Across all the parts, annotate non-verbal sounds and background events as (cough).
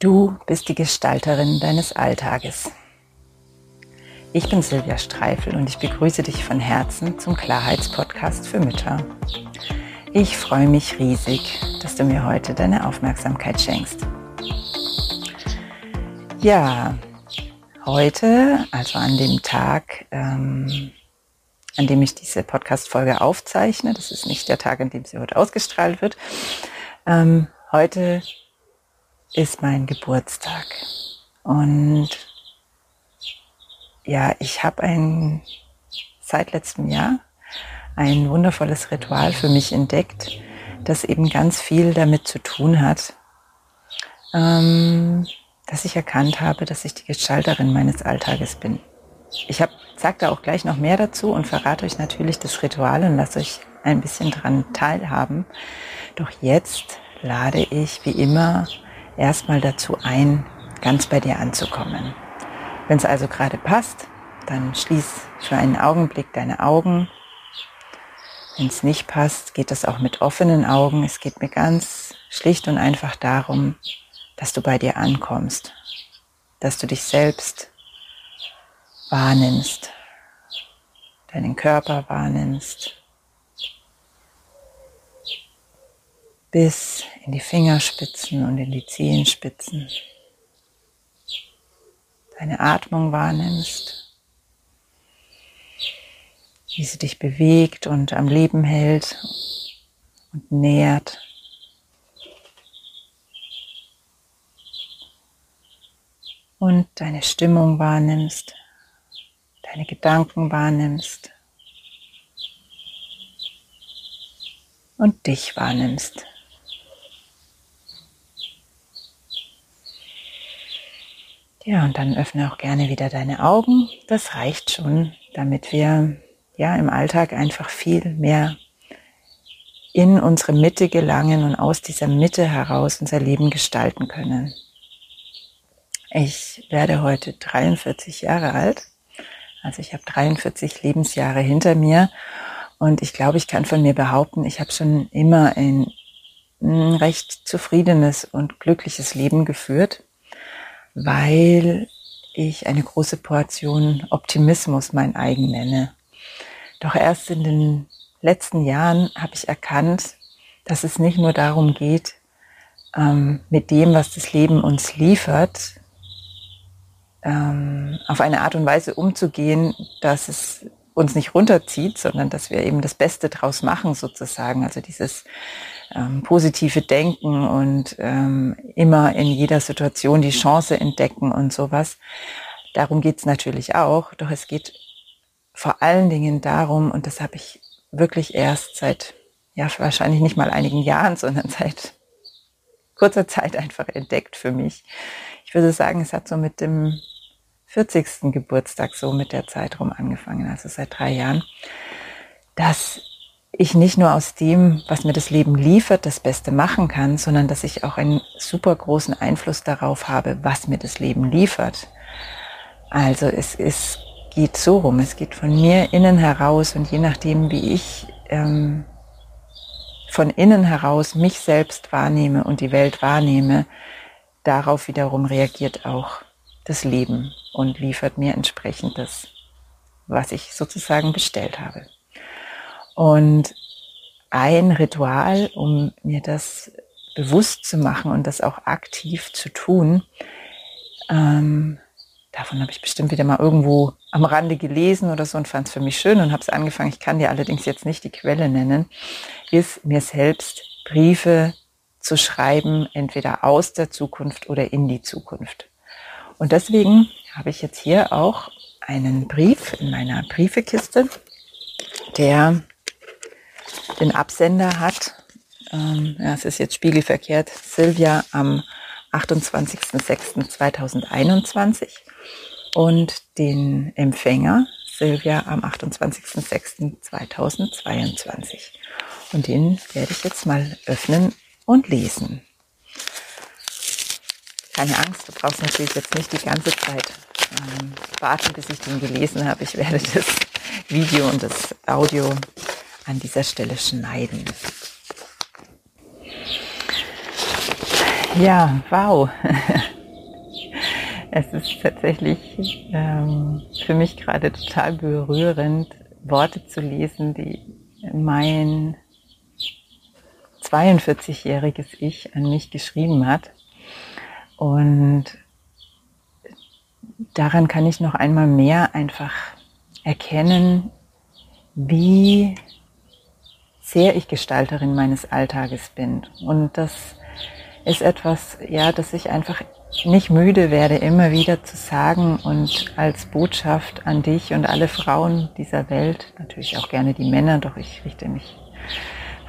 Du bist die Gestalterin deines Alltages. Ich bin Silvia Streifel und ich begrüße dich von Herzen zum Klarheitspodcast für Mütter. Ich freue mich riesig, dass du mir heute deine Aufmerksamkeit schenkst. Ja, heute, also an dem Tag, ähm, an dem ich diese Podcast-Folge aufzeichne, das ist nicht der Tag, an dem sie heute ausgestrahlt wird, ähm, heute ist mein Geburtstag. Und ja, ich habe ein seit letztem Jahr ein wundervolles Ritual für mich entdeckt, das eben ganz viel damit zu tun hat, ähm, dass ich erkannt habe, dass ich die Gestalterin meines Alltages bin. Ich habe sage da auch gleich noch mehr dazu und verrate euch natürlich das Ritual und lasse euch ein bisschen dran teilhaben. Doch jetzt lade ich wie immer erstmal dazu ein, ganz bei dir anzukommen. Wenn es also gerade passt, dann schließ für einen Augenblick deine Augen. Wenn es nicht passt, geht das auch mit offenen Augen. Es geht mir ganz schlicht und einfach darum, dass du bei dir ankommst, dass du dich selbst wahrnimmst, deinen Körper wahrnimmst, bis in die Fingerspitzen und in die Zehenspitzen. Deine Atmung wahrnimmst, wie sie dich bewegt und am Leben hält und nährt. Und deine Stimmung wahrnimmst, deine Gedanken wahrnimmst und dich wahrnimmst. Ja, und dann öffne auch gerne wieder deine Augen. Das reicht schon, damit wir ja im Alltag einfach viel mehr in unsere Mitte gelangen und aus dieser Mitte heraus unser Leben gestalten können. Ich werde heute 43 Jahre alt. Also ich habe 43 Lebensjahre hinter mir und ich glaube, ich kann von mir behaupten, ich habe schon immer ein recht zufriedenes und glückliches Leben geführt weil ich eine große Portion Optimismus mein eigen nenne. Doch erst in den letzten Jahren habe ich erkannt, dass es nicht nur darum geht, ähm, mit dem, was das Leben uns liefert, ähm, auf eine Art und Weise umzugehen, dass es uns nicht runterzieht, sondern dass wir eben das Beste draus machen sozusagen. Also dieses ähm, positive Denken und ähm, immer in jeder Situation die Chance entdecken und sowas. Darum geht's natürlich auch, doch es geht vor allen Dingen darum, und das habe ich wirklich erst seit, ja, wahrscheinlich nicht mal einigen Jahren, (laughs) sondern seit kurzer Zeit einfach entdeckt für mich. Ich würde sagen, es hat so mit dem 40. Geburtstag so mit der Zeit rum angefangen, also seit drei Jahren, dass ich nicht nur aus dem, was mir das Leben liefert, das Beste machen kann, sondern dass ich auch einen super großen Einfluss darauf habe, was mir das Leben liefert. Also es, es geht so rum, es geht von mir innen heraus und je nachdem, wie ich ähm, von innen heraus mich selbst wahrnehme und die Welt wahrnehme, darauf wiederum reagiert auch das Leben und liefert mir entsprechend das, was ich sozusagen bestellt habe. Und ein Ritual, um mir das bewusst zu machen und das auch aktiv zu tun, ähm, davon habe ich bestimmt wieder mal irgendwo am Rande gelesen oder so und fand es für mich schön und habe es angefangen. Ich kann dir allerdings jetzt nicht die Quelle nennen, ist mir selbst Briefe zu schreiben, entweder aus der Zukunft oder in die Zukunft. Und deswegen habe ich jetzt hier auch einen Brief in meiner Briefekiste, der den Absender hat. Ähm, ja, es ist jetzt spiegelverkehrt. Silvia am 28.06.2021 und den Empfänger Silvia am 28.06.2022. Und den werde ich jetzt mal öffnen und lesen. Keine Angst, du brauchst natürlich jetzt nicht die ganze Zeit ähm, warten, bis ich den gelesen habe. Ich werde (laughs) das Video und das Audio an dieser Stelle schneiden. Ja, wow. (laughs) es ist tatsächlich ähm, für mich gerade total berührend, Worte zu lesen, die mein 42-jähriges Ich an mich geschrieben hat. Und daran kann ich noch einmal mehr einfach erkennen, wie sehr ich Gestalterin meines Alltages bin. Und das ist etwas, ja, dass ich einfach nicht müde werde, immer wieder zu sagen und als Botschaft an dich und alle Frauen dieser Welt, natürlich auch gerne die Männer, doch ich richte mich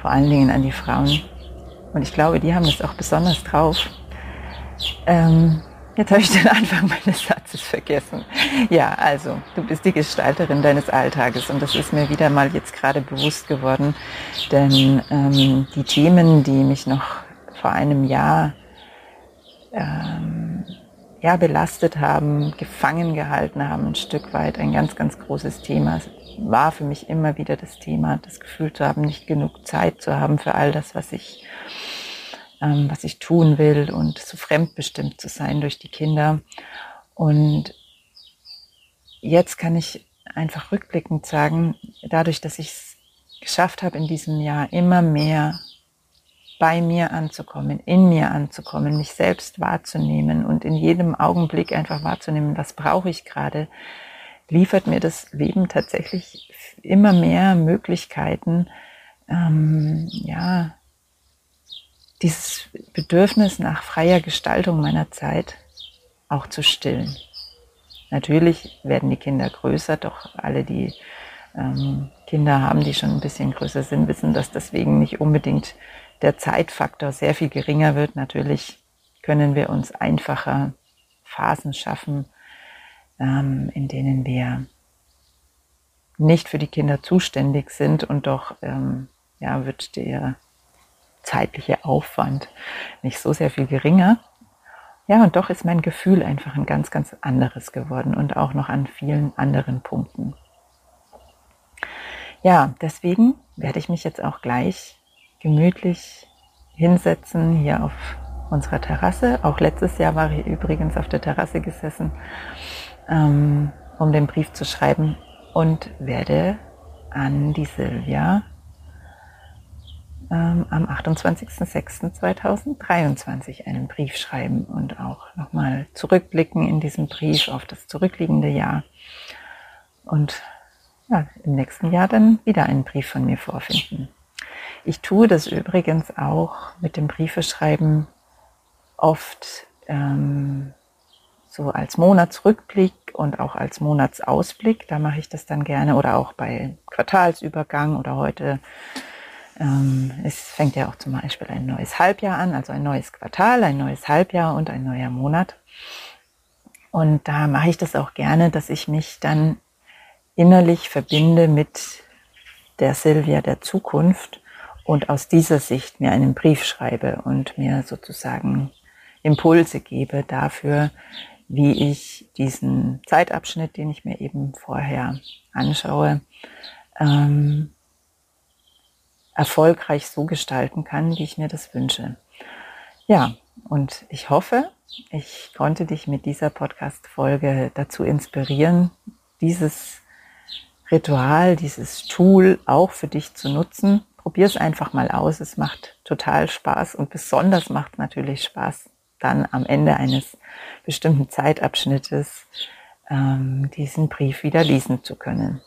vor allen Dingen an die Frauen. Und ich glaube, die haben das auch besonders drauf. Ähm, Jetzt habe ich den (laughs) Anfang meines Satzes vergessen. Ja, also, du bist die Gestalterin deines Alltages und das ist mir wieder mal jetzt gerade bewusst geworden, denn ähm, die Themen, die mich noch vor einem Jahr ähm, ja, belastet haben, gefangen gehalten haben, ein Stück weit ein ganz, ganz großes Thema, war für mich immer wieder das Thema, das Gefühl zu haben, nicht genug Zeit zu haben für all das, was ich ähm, was ich tun will und so fremdbestimmt zu sein durch die Kinder. Und jetzt kann ich einfach rückblickend sagen, dadurch, dass ich es geschafft habe, in diesem Jahr immer mehr bei mir anzukommen, in mir anzukommen, mich selbst wahrzunehmen und in jedem Augenblick einfach wahrzunehmen, was brauche ich gerade, liefert mir das Leben tatsächlich immer mehr Möglichkeiten, ähm, ja, dieses Bedürfnis nach freier Gestaltung meiner Zeit auch zu stillen. Natürlich werden die Kinder größer, doch alle, die ähm, Kinder haben, die schon ein bisschen größer sind, wissen, dass deswegen nicht unbedingt der Zeitfaktor sehr viel geringer wird. Natürlich können wir uns einfacher Phasen schaffen, ähm, in denen wir nicht für die Kinder zuständig sind und doch ähm, ja, wird der zeitliche Aufwand nicht so sehr viel geringer. Ja, und doch ist mein Gefühl einfach ein ganz, ganz anderes geworden und auch noch an vielen anderen Punkten. Ja, deswegen werde ich mich jetzt auch gleich gemütlich hinsetzen hier auf unserer Terrasse. Auch letztes Jahr war ich übrigens auf der Terrasse gesessen, ähm, um den Brief zu schreiben und werde an die Silvia ähm, am 28.06.2023 einen Brief schreiben und auch nochmal zurückblicken in diesem Brief auf das zurückliegende Jahr und ja, im nächsten Jahr dann wieder einen Brief von mir vorfinden. Ich tue das übrigens auch mit dem Briefeschreiben oft ähm, so als Monatsrückblick und auch als Monatsausblick. Da mache ich das dann gerne oder auch bei Quartalsübergang oder heute es fängt ja auch zum Beispiel ein neues Halbjahr an, also ein neues Quartal, ein neues Halbjahr und ein neuer Monat. Und da mache ich das auch gerne, dass ich mich dann innerlich verbinde mit der Silvia der Zukunft und aus dieser Sicht mir einen Brief schreibe und mir sozusagen Impulse gebe dafür, wie ich diesen Zeitabschnitt, den ich mir eben vorher anschaue, ähm, erfolgreich so gestalten kann, wie ich mir das wünsche. Ja, und ich hoffe, ich konnte dich mit dieser Podcast-Folge dazu inspirieren, dieses Ritual, dieses Tool auch für dich zu nutzen. Probier es einfach mal aus. Es macht total Spaß und besonders macht natürlich Spaß, dann am Ende eines bestimmten Zeitabschnittes ähm, diesen Brief wieder lesen zu können.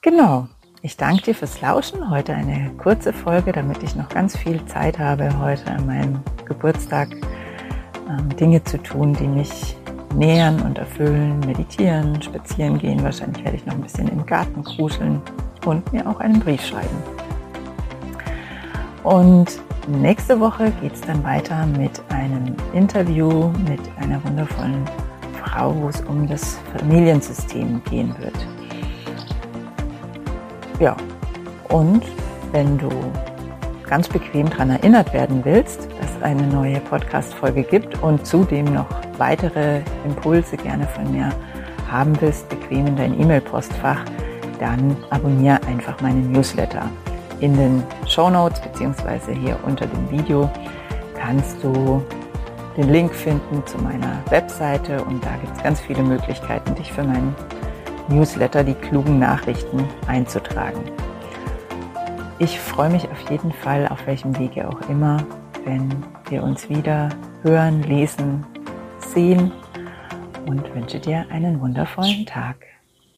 Genau, ich danke dir fürs Lauschen. Heute eine kurze Folge, damit ich noch ganz viel Zeit habe, heute an meinem Geburtstag ähm, Dinge zu tun, die mich nähern und erfüllen, meditieren, spazieren gehen. Wahrscheinlich werde ich noch ein bisschen im Garten kruscheln und mir auch einen Brief schreiben. Und nächste Woche geht es dann weiter mit einem Interview mit einer wundervollen Frau, wo es um das Familiensystem gehen wird. Ja, und wenn du ganz bequem daran erinnert werden willst, dass es eine neue Podcast-Folge gibt und zudem noch weitere Impulse gerne von mir haben willst, bequem in dein E-Mail-Postfach, dann abonniere einfach meinen Newsletter. In den Show Notes beziehungsweise hier unter dem Video kannst du den Link finden zu meiner Webseite und da gibt es ganz viele Möglichkeiten, dich für meinen Newsletter, die klugen Nachrichten einzutragen. Ich freue mich auf jeden Fall, auf welchem Wege auch immer, wenn wir uns wieder hören, lesen, sehen und wünsche dir einen wundervollen Tag.